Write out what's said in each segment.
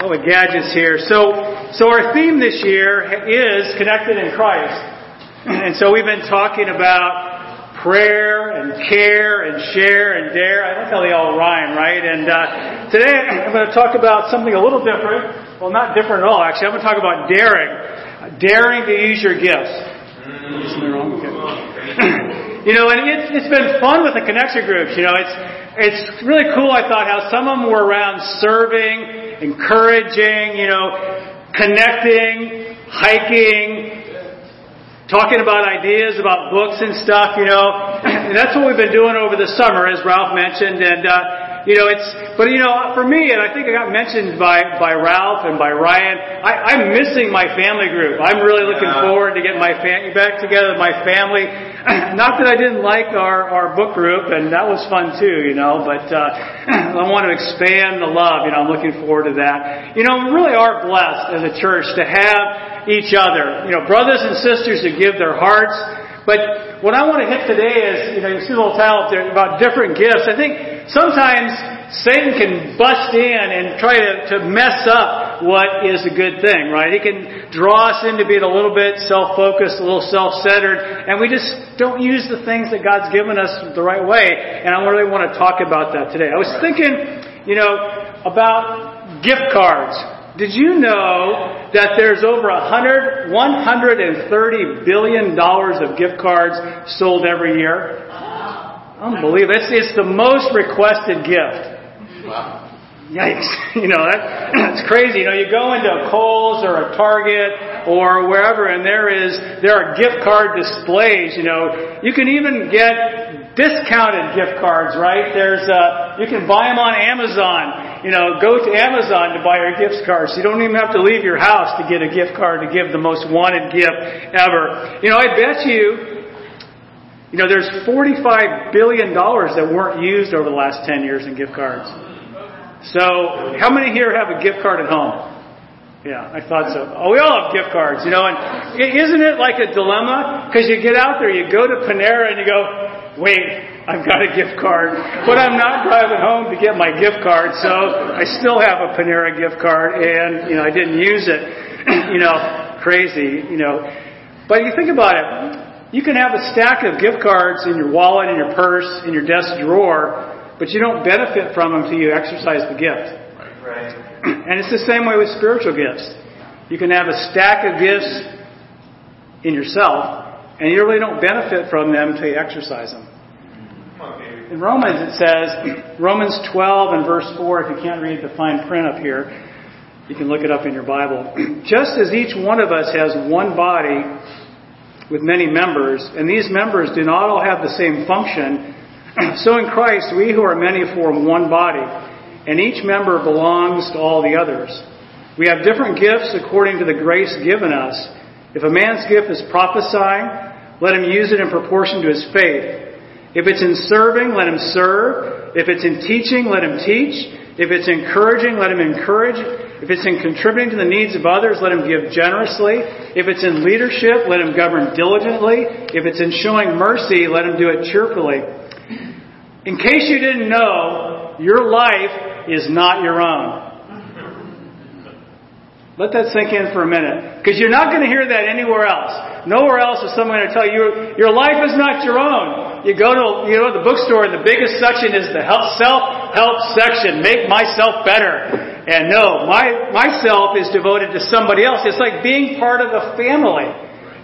all the gadgets here. So, so our theme this year is connected in Christ. And so we've been talking about prayer and care and share and dare. I like how they all rhyme, right? And uh, today I'm going to talk about something a little different. Well, not different at all, actually. I'm going to talk about daring. Daring to use your gifts. you know, and it's, it's been fun with the connection groups. You know, it's, it's really cool, I thought, how some of them were around serving encouraging, you know, connecting, hiking, talking about ideas about books and stuff, you know. And that's what we've been doing over the summer, as Ralph mentioned. And, uh, you know, it's, but you know, for me, and I think I got mentioned by, by Ralph and by Ryan, I, I'm missing my family group. I'm really looking yeah. forward to getting my family back together my family. Not that I didn't like our, our book group, and that was fun too, you know, but, uh, I want to expand the love, you know, I'm looking forward to that. You know, we really are blessed as a church to have each other. You know, brothers and sisters who give their hearts, but what I want to hit today is, you know, you see the little title up there about different gifts. I think sometimes Satan can bust in and try to, to mess up what is a good thing, right? He can draw us into being a little bit self-focused, a little self-centered, and we just don't use the things that God's given us the right way. And I really want to talk about that today. I was thinking, you know, about gift cards. Did you know that there's over 100, 130 billion dollars of gift cards sold every year? Unbelievable. It's, it's the most requested gift. Wow. Yikes. You know, that, that's crazy. You know, you go into a Kohl's or a Target or wherever and there is, there are gift card displays, you know. You can even get discounted gift cards, right? There's, uh, you can buy them on Amazon. You know, go to Amazon to buy your gift cards. You don't even have to leave your house to get a gift card to give the most wanted gift ever. You know, I bet you, you know, there's $45 billion that weren't used over the last 10 years in gift cards. So, how many here have a gift card at home? Yeah, I thought so. Oh, we all have gift cards, you know, and isn't it like a dilemma? Because you get out there, you go to Panera and you go, wait, I've got a gift card, but I'm not driving home to get my gift card, so I still have a Panera gift card and, you know, I didn't use it. you know, crazy, you know. But you think about it, you can have a stack of gift cards in your wallet, in your purse, in your desk drawer, but you don't benefit from them until you exercise the gift. Right. And it's the same way with spiritual gifts. You can have a stack of gifts in yourself, and you really don't benefit from them until you exercise them. In Romans it says, Romans 12 and verse 4, if you can't read the fine print up here, you can look it up in your Bible. Just as each one of us has one body with many members, and these members do not all have the same function, so in Christ, we who are many form one body, and each member belongs to all the others. We have different gifts according to the grace given us. If a man's gift is prophesying, let him use it in proportion to his faith. If it's in serving, let him serve. If it's in teaching, let him teach. If it's encouraging, let him encourage. If it's in contributing to the needs of others, let him give generously. If it's in leadership, let him govern diligently. If it's in showing mercy, let him do it cheerfully. In case you didn't know, your life is not your own. Let that sink in for a minute. Because you're not going to hear that anywhere else. Nowhere else is someone going to tell you, your life is not your own. You go to, you know, the bookstore and the biggest section is the help, self-help section. Make myself better. And no, my, myself is devoted to somebody else. It's like being part of a family.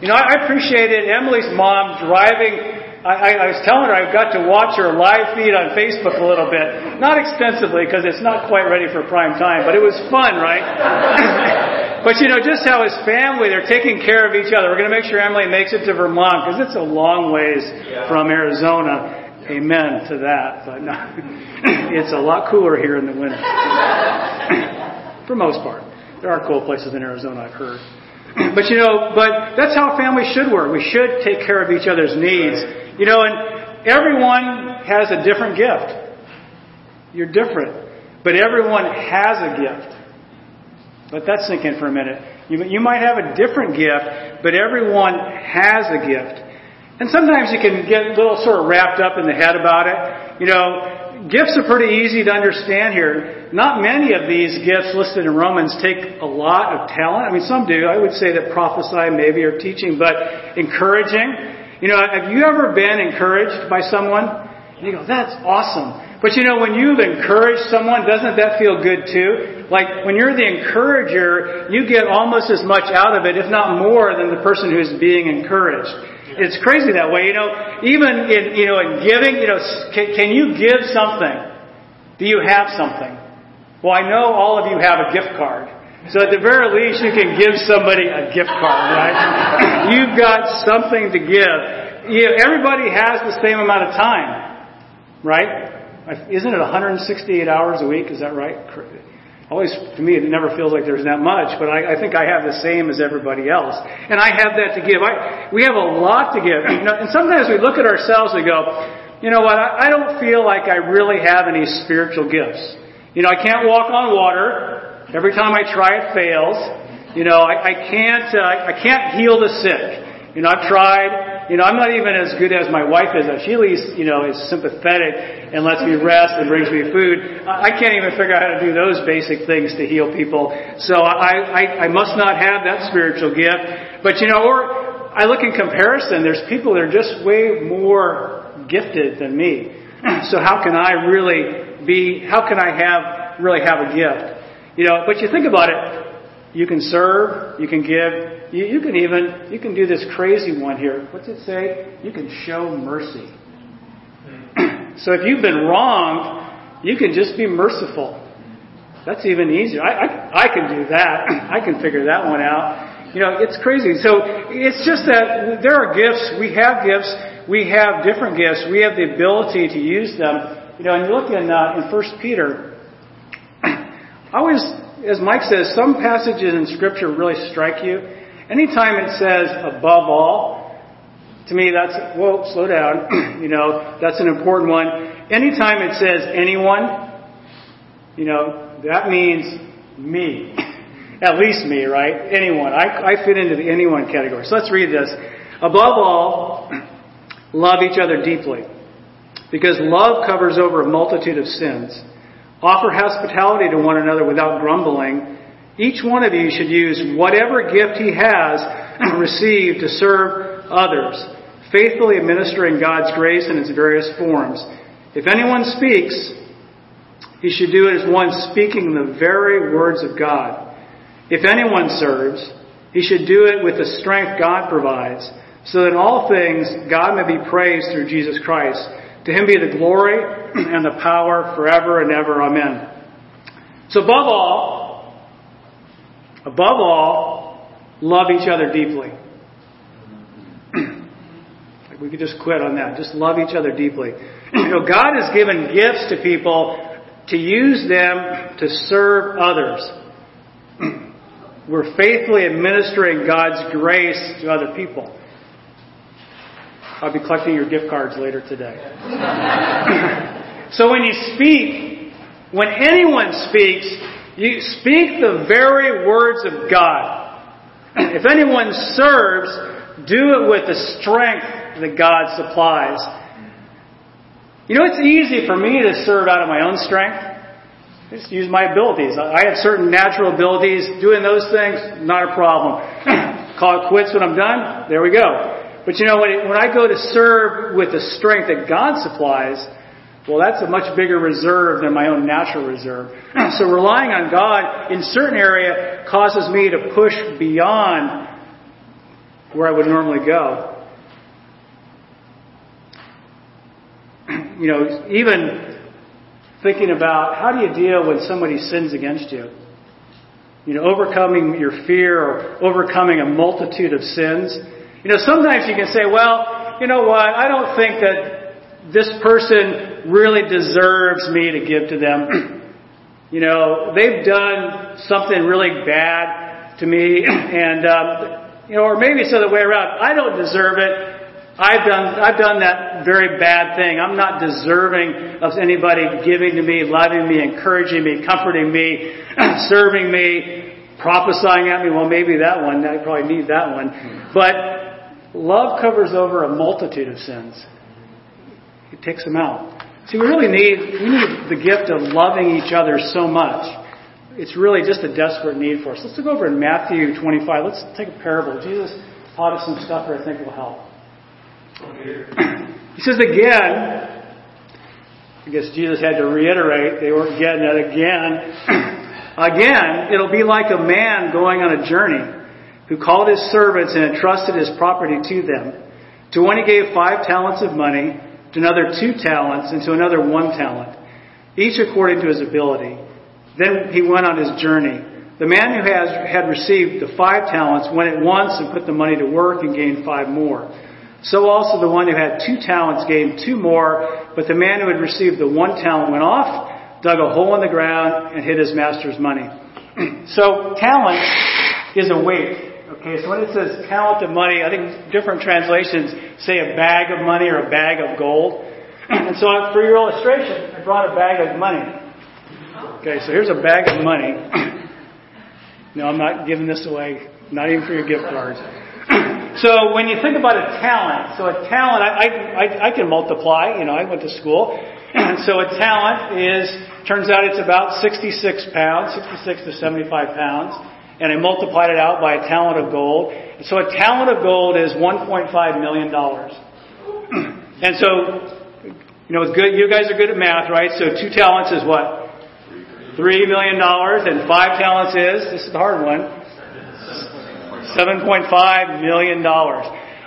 You know, I appreciated Emily's mom driving I, I, was telling her I've got to watch her live feed on Facebook a little bit. Not extensively because it's not quite ready for prime time, but it was fun, right? but you know, just how his family, they're taking care of each other. We're going to make sure Emily makes it to Vermont because it's a long ways yeah. from Arizona. Amen to that. But no, it's a lot cooler here in the winter. for most part. There are cool places in Arizona, I've heard. But you know, but that's how families should work. We should take care of each other's needs you know, and everyone has a different gift. You're different. But everyone has a gift. Let that sink in for a minute. You, you might have a different gift, but everyone has a gift. And sometimes you can get a little sort of wrapped up in the head about it. You know, gifts are pretty easy to understand here. Not many of these gifts listed in Romans take a lot of talent. I mean, some do. I would say that prophesy maybe or teaching, but encouraging. You know, have you ever been encouraged by someone? And you go, that's awesome. But you know, when you've encouraged someone, doesn't that feel good too? Like, when you're the encourager, you get almost as much out of it, if not more, than the person who's being encouraged. It's crazy that way. You know, even in, you know, in giving, you know, can, can you give something? Do you have something? Well, I know all of you have a gift card. So at the very least, you can give somebody a gift card, right? You've got something to give. You know, everybody has the same amount of time, right? Isn't it 168 hours a week? Is that right? Always, to me, it never feels like there's that much, but I, I think I have the same as everybody else. And I have that to give. I, we have a lot to give. You know, and sometimes we look at ourselves and go, you know what, I, I don't feel like I really have any spiritual gifts. You know, I can't walk on water. Every time I try, it fails. You know, I, I can't, uh, I can't heal the sick. You know, I've tried. You know, I'm not even as good as my wife is. She at least, you know, is sympathetic and lets me rest and brings me food. I can't even figure out how to do those basic things to heal people. So I, I, I must not have that spiritual gift. But you know, or I look in comparison, there's people that are just way more gifted than me. So how can I really be, how can I have, really have a gift? You know, but you think about it, you can serve, you can give, you, you can even, you can do this crazy one here. What's it say? You can show mercy. so if you've been wronged, you can just be merciful. That's even easier. I, I, I can do that. I can figure that one out. You know, it's crazy. So it's just that there are gifts. We have gifts. We have different gifts. We have the ability to use them. You know, and you look in uh, in First Peter. Always, as Mike says, some passages in Scripture really strike you. Anytime it says above all, to me that's, well, slow down. you know, that's an important one. Anytime it says anyone, you know, that means me. At least me, right? Anyone. I, I fit into the anyone category. So let's read this. Above all, love each other deeply. Because love covers over a multitude of sins. Offer hospitality to one another without grumbling. Each one of you should use whatever gift he has received to serve others, faithfully administering God's grace in its various forms. If anyone speaks, he should do it as one speaking the very words of God. If anyone serves, he should do it with the strength God provides, so that in all things God may be praised through Jesus Christ. To him be the glory and the power forever and ever. Amen. So above all, Above all, love each other deeply. we could just quit on that. Just love each other deeply. You know, God has given gifts to people to use them to serve others. We're faithfully administering God's grace to other people. I'll be collecting your gift cards later today. so when you speak, when anyone speaks, you speak the very words of God. If anyone serves, do it with the strength that God supplies. You know, it's easy for me to serve out of my own strength. I just use my abilities. I have certain natural abilities. Doing those things, not a problem. Call it quits when I'm done. There we go. But you know, when, when I go to serve with the strength that God supplies, well, that's a much bigger reserve than my own natural reserve. so relying on God in certain area causes me to push beyond where I would normally go. You know, even thinking about how do you deal when somebody sins against you? You know, overcoming your fear or overcoming a multitude of sins. You know, sometimes you can say, well, you know what, I don't think that this person really deserves me to give to them. you know, they've done something really bad to me, and um, you know, or maybe it's the other way around. I don't deserve it. I've done I've done that very bad thing. I'm not deserving of anybody giving to me, loving me, encouraging me, comforting me, serving me, prophesying at me. Well, maybe that one. I probably need that one. But love covers over a multitude of sins. It takes them out. See, we really need, we need the gift of loving each other so much. It's really just a desperate need for us. Let's look over in Matthew 25. Let's take a parable. Jesus taught us some stuff that I think will help. He says again, I guess Jesus had to reiterate, they weren't getting it again. again, it'll be like a man going on a journey who called his servants and entrusted his property to them. To one he gave five talents of money to another two talents, and to another one talent, each according to his ability. Then he went on his journey. The man who has, had received the five talents went at once and put the money to work and gained five more. So also the one who had two talents gained two more, but the man who had received the one talent went off, dug a hole in the ground, and hid his master's money. so talent is a weight. Okay, so when it says talent of money, I think different translations say a bag of money or a bag of gold. And so for your illustration, I brought a bag of money. Okay, so here's a bag of money. No, I'm not giving this away, not even for your gift cards. So when you think about a talent, so a talent, I, I, I can multiply, you know, I went to school. And so a talent is, turns out it's about 66 pounds, 66 to 75 pounds and I multiplied it out by a talent of gold. So a talent of gold is $1.5 million. and so, you know, it's good. You guys are good at math, right? So two talents is what? $3 million. And five talents is, this is the hard one, $7.5 million.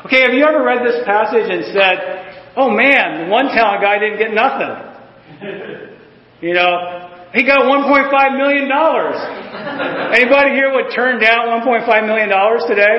Okay, have you ever read this passage and said, oh man, the one talent guy didn't get nothing? You know, he got $1.5 million. Anybody here would turn down $1.5 million today?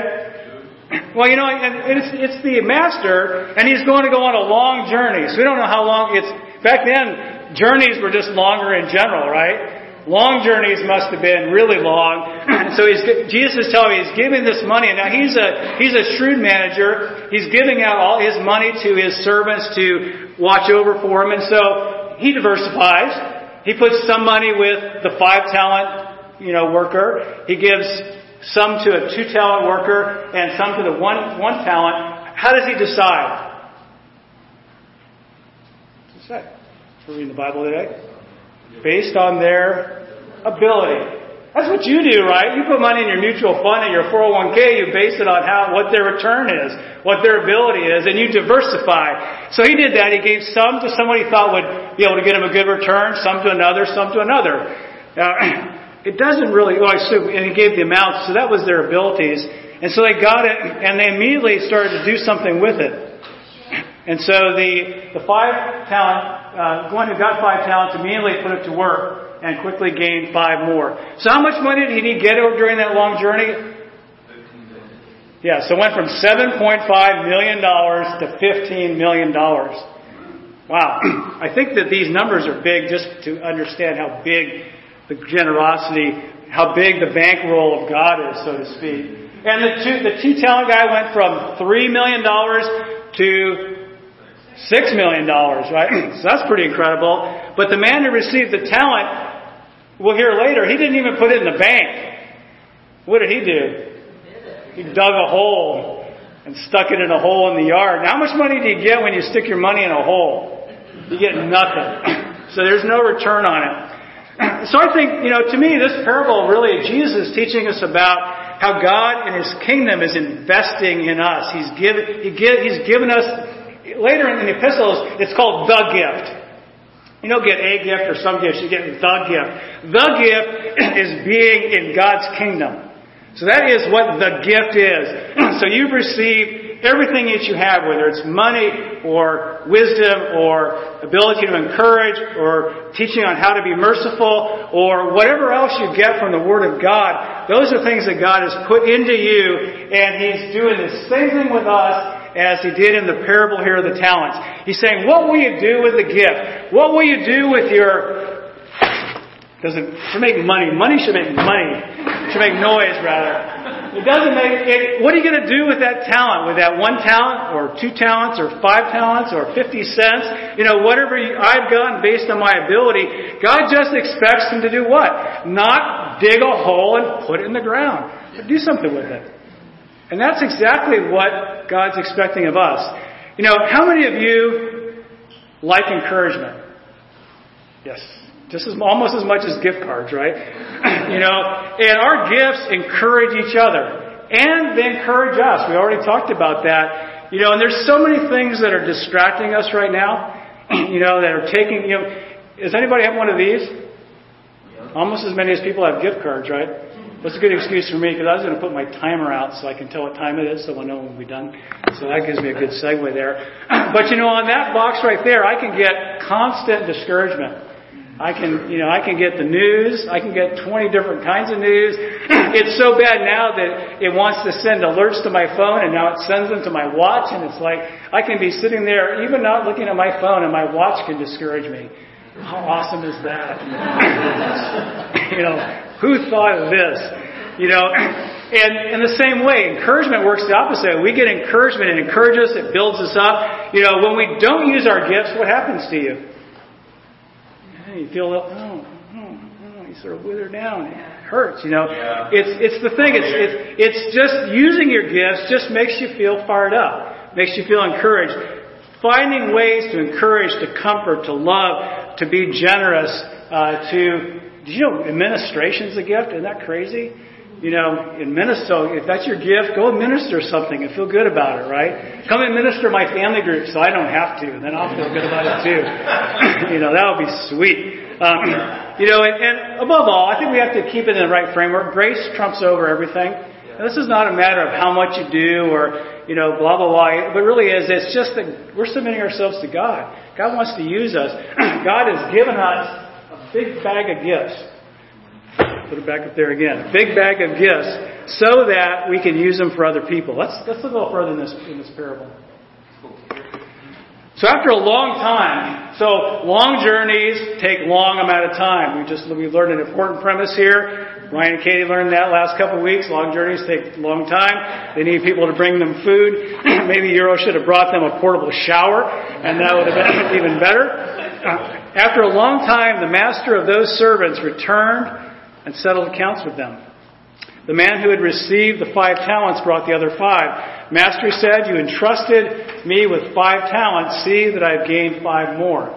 Well, you know, it's, it's the master, and he's going to go on a long journey. So we don't know how long it's. Back then, journeys were just longer in general, right? Long journeys must have been really long. And so he's, Jesus is telling me he's giving this money. Now he's a, he's a shrewd manager. He's giving out all his money to his servants to watch over for him. And so he diversifies. He puts some money with the five talent, you know, worker. He gives some to a two talent worker and some to the one, one talent. How does he decide? What's that? We're reading the Bible today. Based on their ability. That's what you do, right? You put money in your mutual fund and your 401k, you base it on how, what their return is, what their ability is, and you diversify. So he did that. He gave some to somebody he thought would be able to get him a good return, some to another, some to another. Now, it doesn't really, oh, I assume, and he gave the amounts, so that was their abilities. And so they got it, and they immediately started to do something with it. And so the, the five talent, uh, one who got five talents immediately put it to work and quickly gained five more. So how much money did he get during that long journey? Yeah, so it went from $7.5 million to $15 million. Wow. I think that these numbers are big just to understand how big the generosity, how big the bankroll of God is, so to speak. And the two, the two talent guy went from $3 million to $6 million, right? So that's pretty incredible. But the man who received the talent We'll hear later, he didn't even put it in the bank. What did he do? He dug a hole and stuck it in a hole in the yard. Now, how much money do you get when you stick your money in a hole? You get nothing. So there's no return on it. So I think, you know, to me, this parable really, Jesus is teaching us about how God and His kingdom is investing in us. He's given, he give, He's given us, later in the epistles, it's called the gift. You don't get a gift or some gifts, you get the gift. The gift is being in God's kingdom. So that is what the gift is. so you've received everything that you have, whether it's money or wisdom or ability to encourage or teaching on how to be merciful or whatever else you get from the Word of God. Those are things that God has put into you and He's doing the same thing with us as he did in the parable here of the talents. He's saying, what will you do with the gift? What will you do with your, doesn't, to make money. Money should make money. Should make noise rather. It doesn't make, it, what are you going to do with that talent? With that one talent or two talents or five talents or 50 cents? You know, whatever I've gotten based on my ability, God just expects them to do what? Not dig a hole and put it in the ground. But do something with it. And that's exactly what God's expecting of us. You know, how many of you like encouragement? Yes. Just as almost as much as gift cards, right? you know, and our gifts encourage each other. And they encourage us. We already talked about that. You know, and there's so many things that are distracting us right now, you know, that are taking, you know, does anybody have one of these? Almost as many as people have gift cards, right? That's a good excuse for me because I was going to put my timer out so I can tell what time it is so I know when we're done. So that gives me a good segue there. But you know, on that box right there, I can get constant discouragement. I can, you know, I can get the news. I can get 20 different kinds of news. It's so bad now that it wants to send alerts to my phone and now it sends them to my watch and it's like, I can be sitting there even not looking at my phone and my watch can discourage me. How awesome is that? you know, who thought of this? You know, and in the same way, encouragement works the opposite. We get encouragement, it encourages us, it builds us up. You know, when we don't use our gifts, what happens to you? you feel, oh, oh, oh, you sort of wither down. It hurts, you know. Yeah. It's it's the thing. It's, it's it's just using your gifts just makes you feel fired up, makes you feel encouraged. Finding ways to encourage, to comfort, to love, to be generous, uh, to do you know administration's a gift? Isn't that crazy? You know, in Minnesota, if that's your gift, go administer something and feel good about it, right? Come and minister my family group so I don't have to, and then I'll feel good about it too. you know, that would be sweet. Um, you know, and, and above all, I think we have to keep it in the right framework. Grace trumps over everything. Now, this is not a matter of how much you do or, you know, blah, blah, blah. But really is, it's just that we're submitting ourselves to God. God wants to use us. God has given us a big bag of gifts. Put it back up there again. Big bag of gifts so that we can use them for other people. Let's, let's look a little further in this, in this parable. So after a long time, so long journeys take long amount of time. We just we learned an important premise here. Ryan and Katie learned that last couple of weeks. Long journeys take a long time. They need people to bring them food. Maybe Euro should have brought them a portable shower, and that would have been even better. Uh, after a long time, the master of those servants returned and settled accounts with them. The man who had received the five talents brought the other five. Master said, You entrusted me with five talents. See that I have gained five more.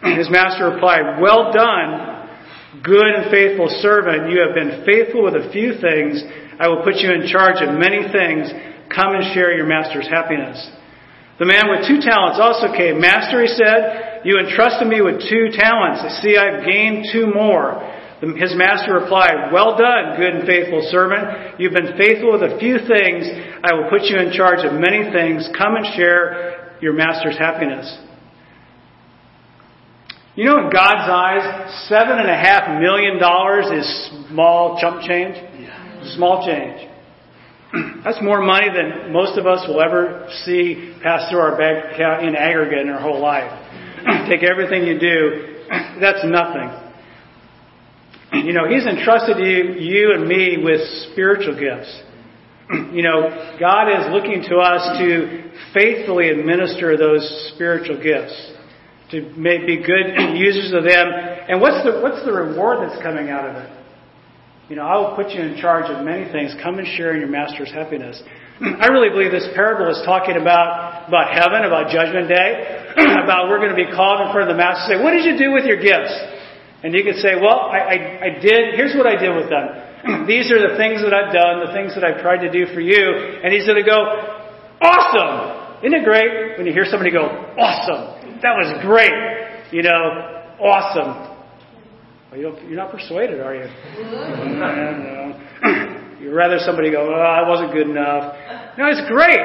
His master replied, Well done, good and faithful servant. You have been faithful with a few things. I will put you in charge of many things. Come and share your master's happiness. The man with two talents also came. Master, he said, You entrusted me with two talents. See, I've gained two more. His master replied, Well done, good and faithful servant. You've been faithful with a few things. I will put you in charge of many things. Come and share your master's happiness. You know, in God's eyes, seven and a half million dollars is small chump change. Small change. That's more money than most of us will ever see pass through our bank account in aggregate in our whole life. Take everything you do, that's nothing. You know, He's entrusted you, you and me with spiritual gifts. You know, God is looking to us to faithfully administer those spiritual gifts, to be good users of them. And what's the, what's the reward that's coming out of it? You know, I will put you in charge of many things. Come and share in your master's happiness. I really believe this parable is talking about, about heaven, about judgment day, about we're going to be called in front of the master and say, what did you do with your gifts? And you could say, well, I, I, I did, here's what I did with them. These are the things that I've done, the things that I've tried to do for you. And he's going to go, awesome! Isn't it great when you hear somebody go, awesome? That was great. You know, awesome. Well, you are not persuaded, are you? no. You'd rather somebody go, oh, I wasn't good enough. No, it's great.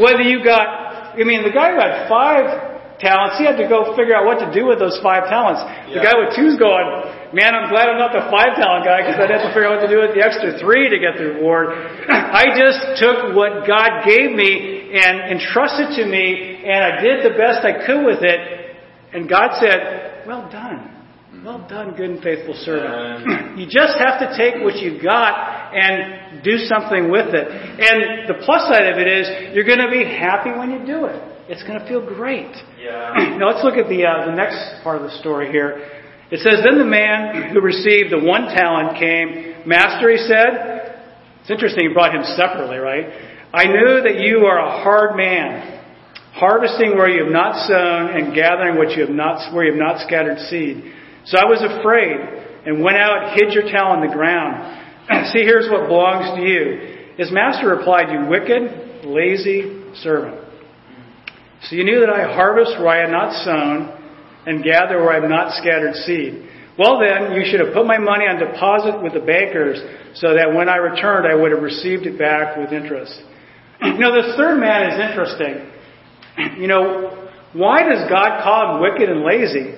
Whether you got, I mean, the guy who had five talents, he had to go figure out what to do with those five talents. Yeah. The guy with two's going, man, I'm glad I'm not the five talent guy because I'd have to figure out what to do with the extra three to get the reward. I just took what God gave me and entrusted to me and I did the best I could with it. And God said, well done. Well done, good and faithful servant. you just have to take what you've got and do something with it. And the plus side of it is you're going to be happy when you do it. It's going to feel great. Yeah. now let's look at the uh, the next part of the story here. It says, Then the man who received the one talent came. Master, he said. It's interesting, he brought him separately, right? I knew that you are a hard man, harvesting where you have not sown and gathering what you have not, where you have not scattered seed. So I was afraid and went out, hid your talent in the ground. See, here's what belongs to you. His master replied, You wicked, lazy servant. So you knew that I harvest where I had not sown and gather where I have not scattered seed. Well then, you should have put my money on deposit with the bankers so that when I returned I would have received it back with interest. You know, this third man is interesting. You know, why does God call him wicked and lazy?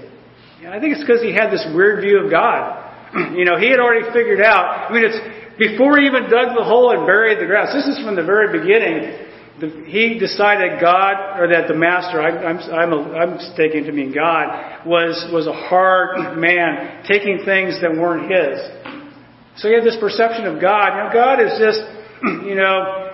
I think it's because he had this weird view of God. You know, he had already figured out, I mean, it's before he even dug the hole and buried the grass. This is from the very beginning. The, he decided God, or that the master, I, I'm, I'm, a, I'm taking to mean God, was, was a hard man, taking things that weren't his. So he had this perception of God. You know, God is just, you know,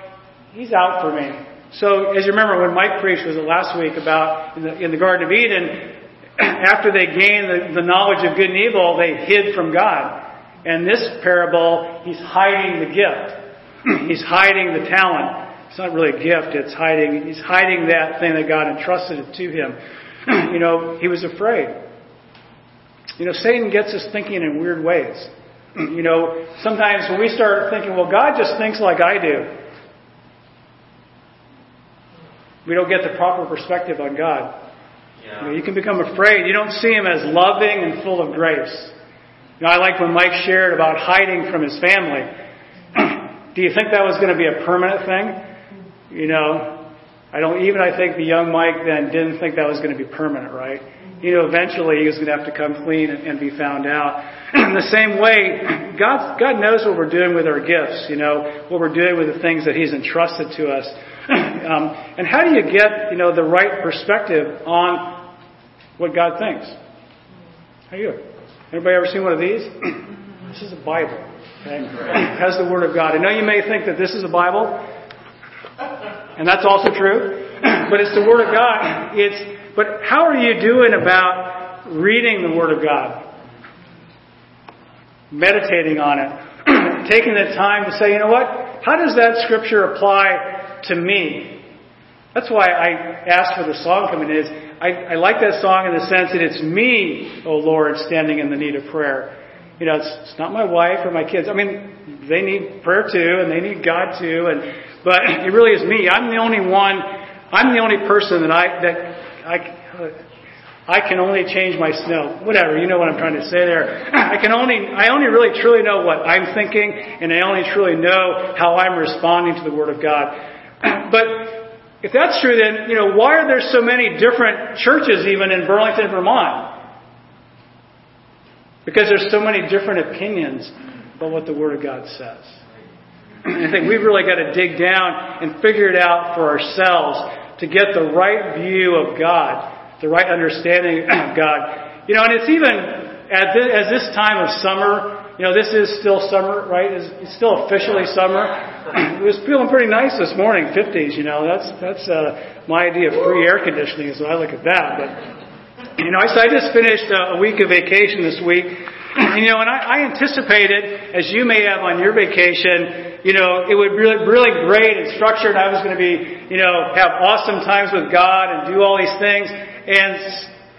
he's out for me. So as you remember when Mike preached, was it last week about in the, in the Garden of Eden, after they gained the, the knowledge of good and evil, they hid from God. And this parable, he's hiding the gift. he's hiding the talent. It's not really a gift, it's hiding, he's hiding that thing that God entrusted to him. you know, he was afraid. You know, Satan gets us thinking in weird ways. you know, sometimes when we start thinking, well, God just thinks like I do, we don't get the proper perspective on God. Yeah. You, know, you can become afraid. You don't see him as loving and full of grace. You know, I like when Mike shared about hiding from his family. Do you think that was going to be a permanent thing? You know, I don't even I think the young Mike then didn't think that was going to be permanent, right? You know, eventually he was going to have to come clean and, and be found out. In the same way, God God knows what we're doing with our gifts, you know, what we're doing with the things that He's entrusted to us. um, and how do you get, you know, the right perspective on what God thinks? How you? Anybody ever seen one of these? this is a Bible. Okay? It has the Word of God. I know you may think that this is a Bible, and that's also true, but it's the Word of God. It's but how are you doing about reading the Word of God? Meditating on it. Taking the time to say, you know what? How does that scripture apply to me. That's why I asked for the song coming in. Is I, I like that song in the sense that it's me, oh Lord, standing in the need of prayer. You know, it's, it's not my wife or my kids. I mean, they need prayer too, and they need God too, and but it really is me. I'm the only one. I'm the only person that I that I. I can only change my snow. Whatever, you know what I'm trying to say there. I can only, I only really truly know what I'm thinking, and I only truly know how I'm responding to the Word of God. but if that's true, then, you know, why are there so many different churches even in Burlington, Vermont? Because there's so many different opinions about what the Word of God says. I think we've really got to dig down and figure it out for ourselves to get the right view of God, the right understanding of God. You know, and it's even at this, as this time of summer, you know, this is still summer, right? It's, still officially summer. it was feeling pretty nice this morning, 50s. You know, that's that's uh, my idea of free air conditioning. Is when I look at that. But you know, I, so I just finished uh, a week of vacation this week. you know, and I, I anticipated, as you may have on your vacation, you know, it would be really, really great and structured. I was going to be, you know, have awesome times with God and do all these things. And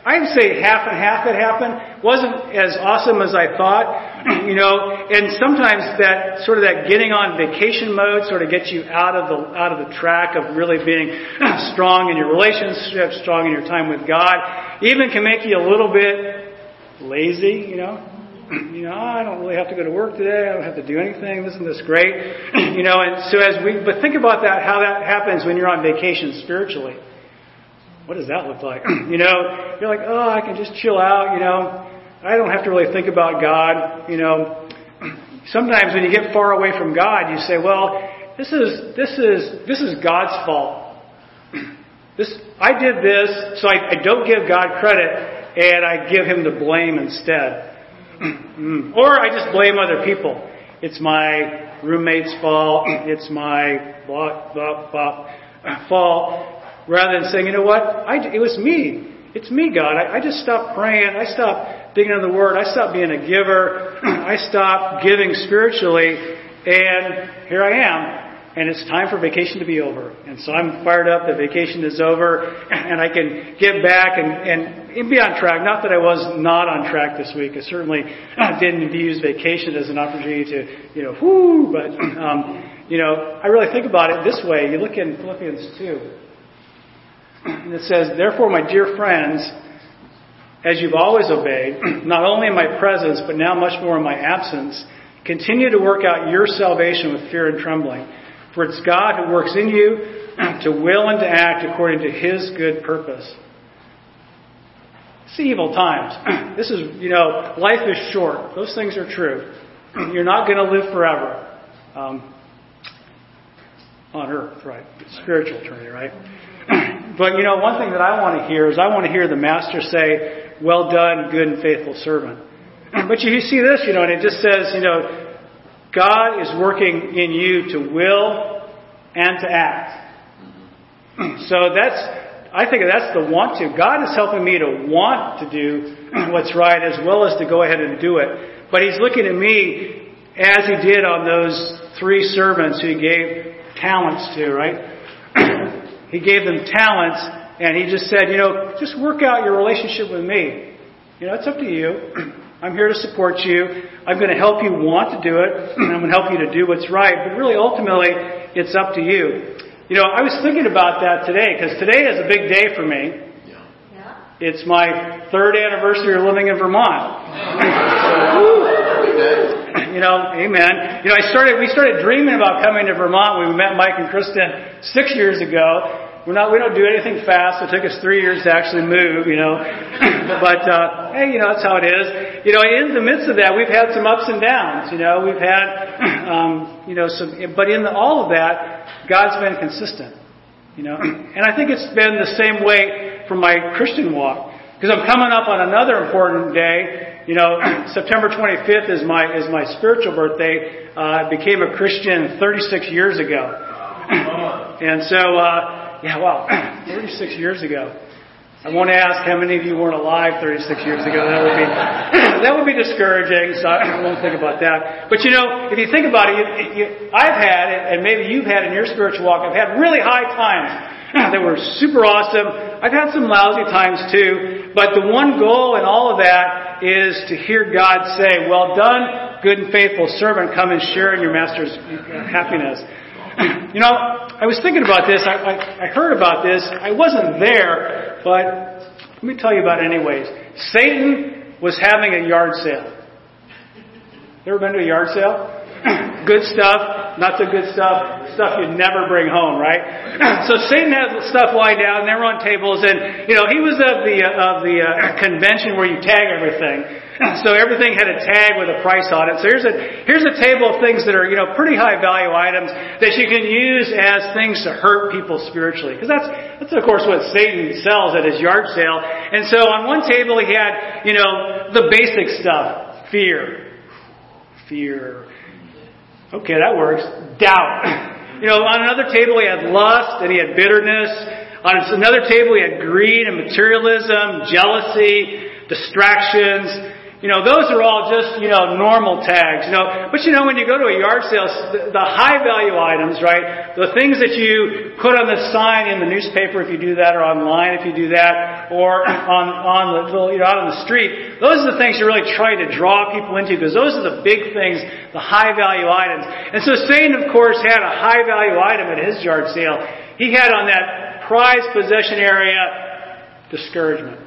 I'd say half and half it happened. Wasn't as awesome as I thought, you know. And sometimes that sort of that getting on vacation mode sort of gets you out of the out of the track of really being strong in your relationship, strong in your time with God. Even can make you a little bit lazy, you know. You know, ah, I don't really have to go to work today. I don't have to do anything. Isn't this great? You know, and so as we, but think about that, how that happens when you're on vacation spiritually what does that look like? you know, you're like, oh, I can just chill out, you know. I don't have to really think about God, you know. Sometimes when you get far away from God, you say, well, this is this is this is God's fault. This I did this, so I, I don't give God credit, and I give Him the blame instead. or I just blame other people. It's my roommate's fault. It's my blah, blah, blah, fault rather than saying, you know what, I, it was me. It's me, God. I, I just stopped praying. I stopped digging in the Word. I stopped being a giver. I stopped giving spiritually. And here I am. And it's time for vacation to be over. And so I'm fired up that vacation is over and I can get back and, and be on track. Not that I was not on track this week. I certainly didn't use vacation as an opportunity to, you know, whoo, but, um, you know, I really think about it this way. You look in Philippians 2, and it says, Therefore, my dear friends, as you've always obeyed, not only in my presence, but now much more in my absence, continue to work out your salvation with fear and trembling. For it's God who works in you to will and to act according to his good purpose. It's evil times. This is, you know, life is short. Those things are true. You're not going to live forever. Um, on earth, right? Spiritual eternity, right? But, you know, one thing that I want to hear is I want to hear the Master say, Well done, good and faithful servant. But you see this, you know, and it just says, you know, God is working in you to will and to act. So that's, I think that's the want to. God is helping me to want to do what's right as well as to go ahead and do it. But He's looking at me as He did on those three servants who He gave talents to, right? he gave them talents and He just said, you know, just work out your relationship with me. You know, it's up to you. I'm here to support you. I'm going to help you want to do it. I'm going to help you to do what's right. But really, ultimately, it's up to you. You know, I was thinking about that today because today is a big day for me. Yeah. It's my third anniversary of living in Vermont. you know, amen. You know, I started. We started dreaming about coming to Vermont when we met Mike and Kristen six years ago. We're not. We don't do anything fast. It took us three years to actually move. You know, but uh, hey, you know that's how it is. You know, in the midst of that, we've had some ups and downs. You know, we've had, um, you know, some. But in the, all of that, God's been consistent. You know, and I think it's been the same way for my Christian walk because I'm coming up on another important day. You know, September 25th is my is my spiritual birthday. Uh, I became a Christian 36 years ago, and so uh, yeah, wow, 36 years ago. I won't ask how many of you weren't alive 36 years ago. That would be that would be discouraging. So I won't think about that. But you know, if you think about it, you, you, I've had, and maybe you've had in your spiritual walk, I've had really high times that were super awesome. I've had some lousy times too. But the one goal in all of that is to hear God say, "Well done, good and faithful servant. Come and share in your master's happiness." You know, I was thinking about this. I, I, I heard about this. I wasn't there, but let me tell you about it anyways. Satan was having a yard sale. Ever been to a yard sale? good stuff, not so good stuff, stuff you'd never bring home, right? so Satan had stuff lying down, and they were on tables, and you know he was of the of the uh, convention where you tag everything. So everything had a tag with a price on it. So here's a here's a table of things that are you know pretty high value items that you can use as things to hurt people spiritually, because that's that's of course what Satan sells at his yard sale. And so on one table he had you know the basic stuff, fear, fear Okay, that works. Doubt. You know, on another table he had lust and he had bitterness. On another table he had greed and materialism, jealousy, distractions. You know, those are all just, you know, normal tags, you know. But you know, when you go to a yard sale, the high value items, right? The things that you put on the sign in the newspaper if you do that, or online if you do that, or on, on the little, you know, out on the street, those are the things you're really trying to draw people into because those are the big things, the high value items. And so Satan, of course, had a high value item at his yard sale. He had on that prized possession area discouragement.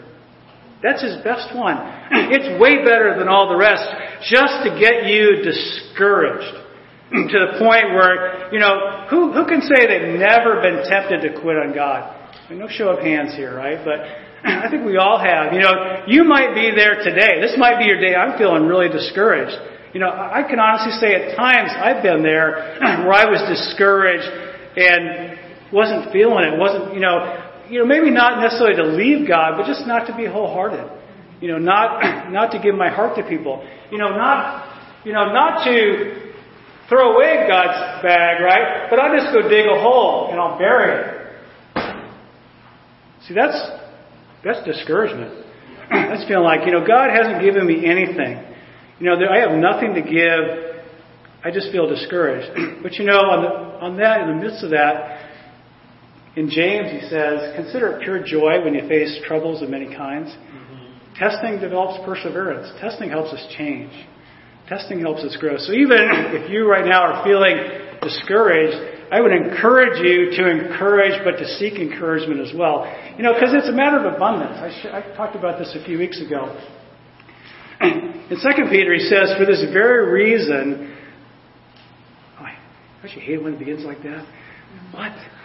That's his best one. It's way better than all the rest just to get you discouraged to the point where, you know, who, who can say they've never been tempted to quit on God? No show of hands here, right? But I think we all have. You know, you might be there today. This might be your day. I'm feeling really discouraged. You know, I can honestly say at times I've been there where I was discouraged and wasn't feeling it. wasn't You know, you know, maybe not necessarily to leave God, but just not to be wholehearted. You know, not not to give my heart to people. You know, not you know, not to throw away God's bag, right? But I'll just go dig a hole and I'll bury it. See, that's that's discouragement. that's feeling like, you know, God hasn't given me anything. You know, I have nothing to give. I just feel discouraged. but you know, on, the, on that, in the midst of that, in James, he says, Consider it pure joy when you face troubles of many kinds. Mm-hmm. Testing develops perseverance. Testing helps us change. Testing helps us grow. So even if you right now are feeling discouraged, I would encourage you to encourage, but to seek encouragement as well. You know, because it's a matter of abundance. I, sh- I talked about this a few weeks ago. In 2 Peter, he says, For this very reason, oh, I actually hate when it begins like that. Mm-hmm. What?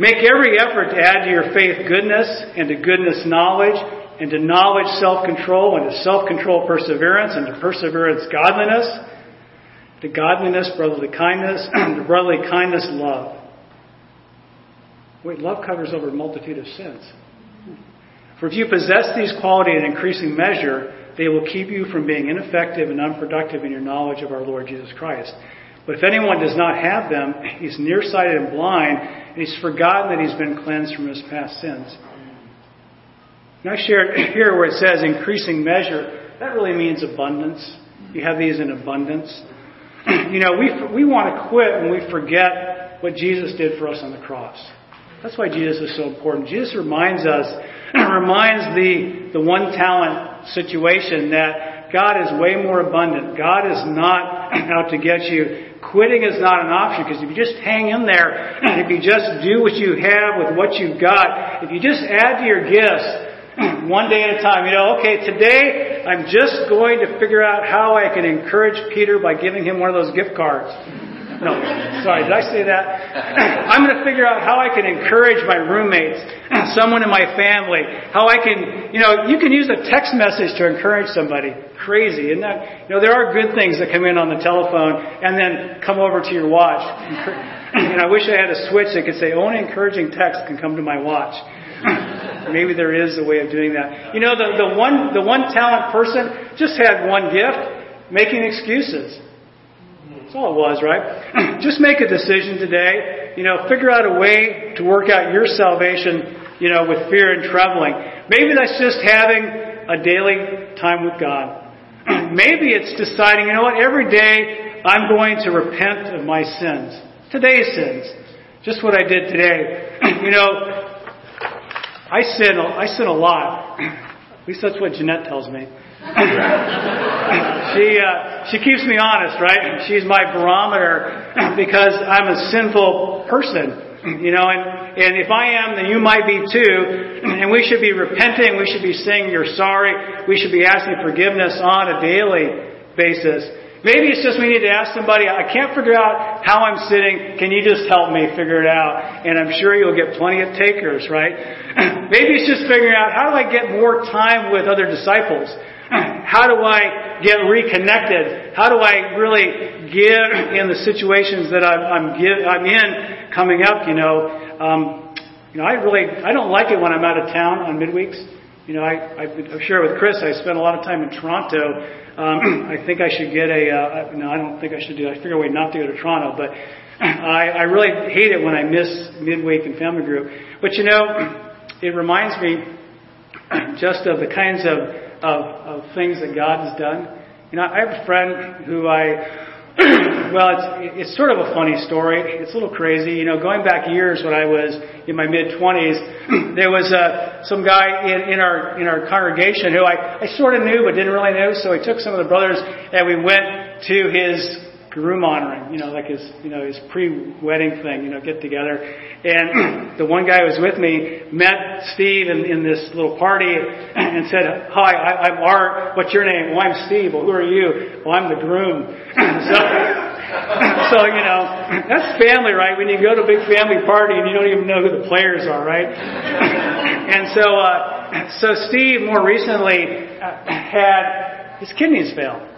Make every effort to add to your faith goodness, and to goodness knowledge, and to knowledge self control, and to self control perseverance, and to perseverance godliness, to godliness brotherly kindness, and to brotherly kindness love. Wait, love covers over a multitude of sins. For if you possess these qualities in increasing measure, they will keep you from being ineffective and unproductive in your knowledge of our Lord Jesus Christ. But if anyone does not have them, he's nearsighted and blind, and he's forgotten that he's been cleansed from his past sins. And I shared here where it says increasing measure, that really means abundance. You have these in abundance. You know, we, we want to quit when we forget what Jesus did for us on the cross. That's why Jesus is so important. Jesus reminds us, reminds the, the one talent situation that God is way more abundant. God is not out to get you. Quitting is not an option because if you just hang in there, and if you just do what you have with what you've got, if you just add to your gifts, one day at a time. You know, okay, today I'm just going to figure out how I can encourage Peter by giving him one of those gift cards. No, sorry, did I say that? I'm going to figure out how I can encourage my roommates, someone in my family, how I can, you know, you can use a text message to encourage somebody. Crazy, isn't that? You know, there are good things that come in on the telephone and then come over to your watch. And I wish I had a switch that could say only encouraging text can come to my watch. Maybe there is a way of doing that. You know, the, the one the one talent person just had one gift, making excuses. That's all it was, right? just make a decision today. You know, figure out a way to work out your salvation, you know, with fear and trembling. Maybe that's just having a daily time with God. Maybe it's deciding, you know what, every day I'm going to repent of my sins. Today's sins. Just what I did today. you know, I sin, I sin a lot. At least that's what Jeanette tells me. she uh, she keeps me honest, right? She's my barometer because I'm a sinful person, you know. And and if I am, then you might be too. And we should be repenting. We should be saying you're sorry. We should be asking forgiveness on a daily basis. Maybe it's just we need to ask somebody, I can't figure out how I'm sitting. Can you just help me figure it out? And I'm sure you'll get plenty of takers, right? Maybe it's just figuring out how do I get more time with other disciples? How do I get reconnected? How do I really give in the situations that I'm, I'm, give, I'm in coming up? You know, um, you know, I really I don't like it when I'm out of town on midweeks. You know, I, I, share with Chris. I spent a lot of time in Toronto. Um, I think I should get a. Uh, no, I don't think I should do. That. I figure a way not to go to Toronto, but I, I really hate it when I miss midweek and family group. But you know, it reminds me just of the kinds of, of, of things that God has done. You know, I have a friend who I well, it's it's sort of a funny story. It's a little crazy. You know, going back years when I was in my mid twenties, there was uh, some guy in, in our in our congregation who I, I sort of knew but didn't really know. So he took some of the brothers and we went to his groom honoring, you know, like his, you know, his pre-wedding thing, you know, get together. And the one guy who was with me met Steve in, in this little party and said, "Hi, I, I'm Art. What's your name? Well, I'm Steve. Well, who are you? Well, I'm the groom." so, so you know, that's family, right? When you go to a big family party and you don't even know who the players are, right? and so, uh, so Steve more recently had his kidneys failed.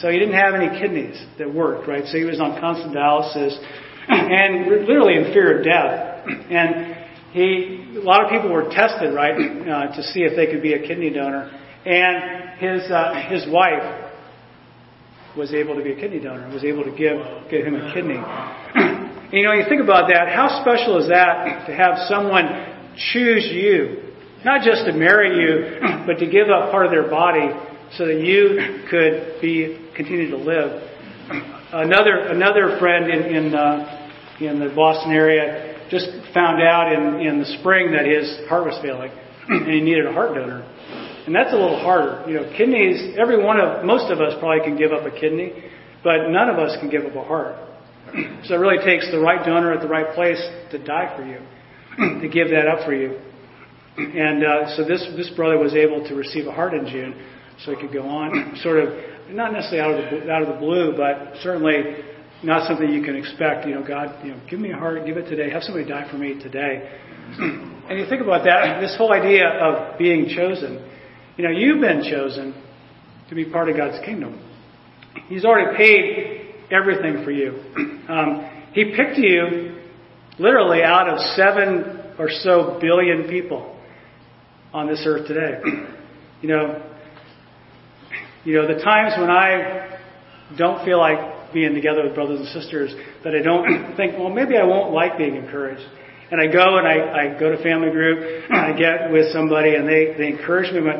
So he didn't have any kidneys that worked, right? So he was on constant dialysis and literally in fear of death. And he, a lot of people were tested, right, uh, to see if they could be a kidney donor. And his uh, his wife was able to be a kidney donor, was able to give give him a kidney. you know, you think about that. How special is that to have someone choose you, not just to marry you, but to give up part of their body so that you could be continue to live. Another another friend in in, uh, in the Boston area just found out in in the spring that his heart was failing and he needed a heart donor. And that's a little harder. You know, kidneys, every one of, most of us probably can give up a kidney, but none of us can give up a heart. So it really takes the right donor at the right place to die for you, to give that up for you. And uh, so this this brother was able to receive a heart in June, so he could go on, sort of not necessarily out of the out of the blue, but certainly not something you can expect. You know, God, you know, give me a heart, give it today, have somebody die for me today. and you think about that, this whole idea of being chosen. You know, you've been chosen to be part of God's kingdom. He's already paid everything for you. Um, he picked you literally out of seven or so billion people on this earth today. You know, you know, the times when I don't feel like being together with brothers and sisters, that I don't think, well, maybe I won't like being encouraged. And I go and I, I go to family group, and I get with somebody and they, they encourage me, but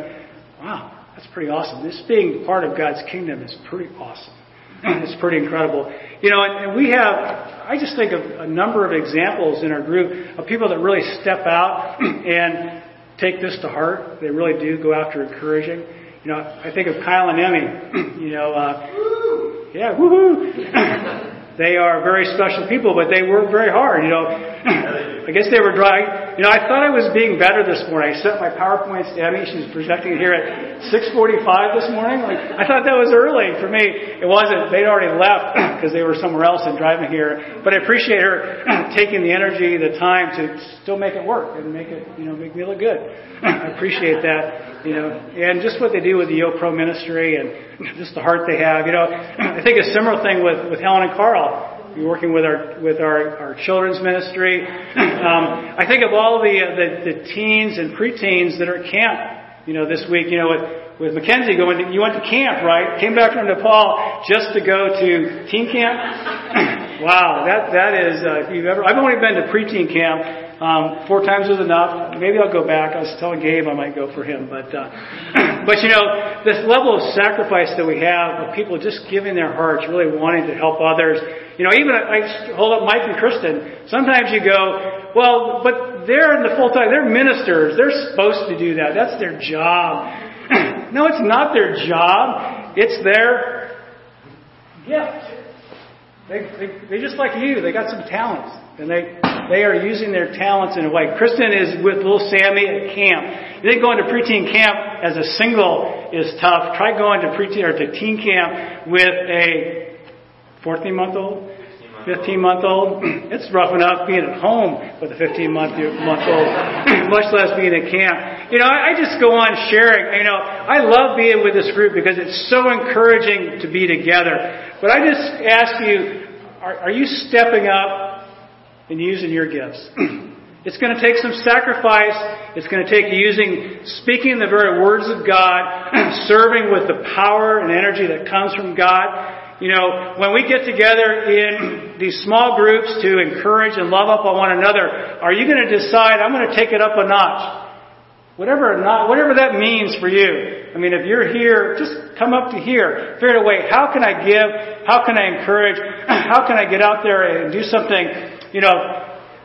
wow, that's pretty awesome. This being part of God's kingdom is pretty awesome. It's pretty incredible. You know, and, and we have, I just think of a number of examples in our group of people that really step out and take this to heart. They really do go after encouraging. You know, I think of Kyle and Emmy. You know, uh, yeah, woohoo! They are very special people, but they work very hard. You know, I guess they were dry. You know, I thought I was being better this morning. I sent my PowerPoints to Emmy. She's projecting it here at 6:45 this morning. Like, I thought that was early for me. It wasn't. They'd already left because they were somewhere else and driving here. But I appreciate her taking the energy, the time to still make it work and make it, you know, make me look good. I appreciate that. You know, and just what they do with the Yo Pro ministry and just the heart they have. You know, I think a similar thing with with Helen and Carl we're working with our with our, our children's ministry. Um, I think of all the, uh, the the teens and preteens that are at camp. You know, this week. You know, with with Mackenzie going. To, you went to camp, right? Came back from Nepal just to go to teen camp. wow, that that is. Uh, if you've ever, I've only been to preteen camp. Um, four times was enough. Maybe I'll go back. I was telling Gabe I might go for him, but uh, but you know this level of sacrifice that we have of people just giving their hearts, really wanting to help others. You know, even I hold up Mike and Kristen. Sometimes you go, well, but they're in the full time. They're ministers. They're supposed to do that. That's their job. no, it's not their job. It's their gift. They, they, they just like you. They got some talents. And they, they are using their talents in a way. Kristen is with little Sammy at camp. You think going to preteen camp as a single is tough. Try going to preteen or to teen camp with a 14 month old, 15 month old. It's rough enough being at home with a 15 month month old, much less being at camp. You know, I, just go on sharing. You know, I love being with this group because it's so encouraging to be together. But I just ask you, are, are you stepping up in using your gifts. it's going to take some sacrifice. It's going to take using, speaking the very words of God, serving with the power and energy that comes from God. You know, when we get together in these small groups to encourage and love up on one another, are you going to decide, I'm going to take it up a notch? Whatever not, whatever that means for you. I mean, if you're here, just come up to here. Figure out a way. How can I give? How can I encourage? How can I get out there and do something you know,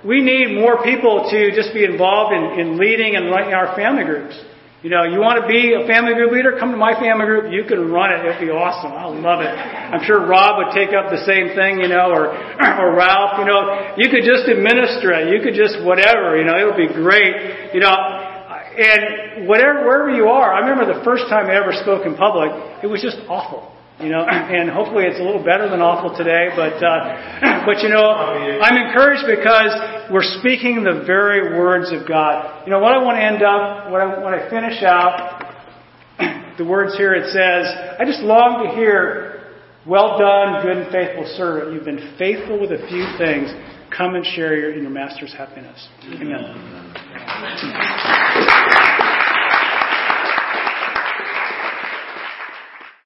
we need more people to just be involved in, in leading and running our family groups. You know, you want to be a family group leader? Come to my family group. You can run it. It'd be awesome. I love it. I'm sure Rob would take up the same thing, you know, or, or Ralph, you know, you could just administer it. You could just whatever, you know, it would be great. You know, and whatever, wherever you are, I remember the first time I ever spoke in public, it was just awful. You know, and hopefully it's a little better than awful today, but, uh, but you know, I'm encouraged because we're speaking the very words of God. You know, what I want to end up, when I, when I finish out, the words here it says, I just long to hear, well done, good and faithful servant. You've been faithful with a few things. Come and share your, in your master's happiness. Amen.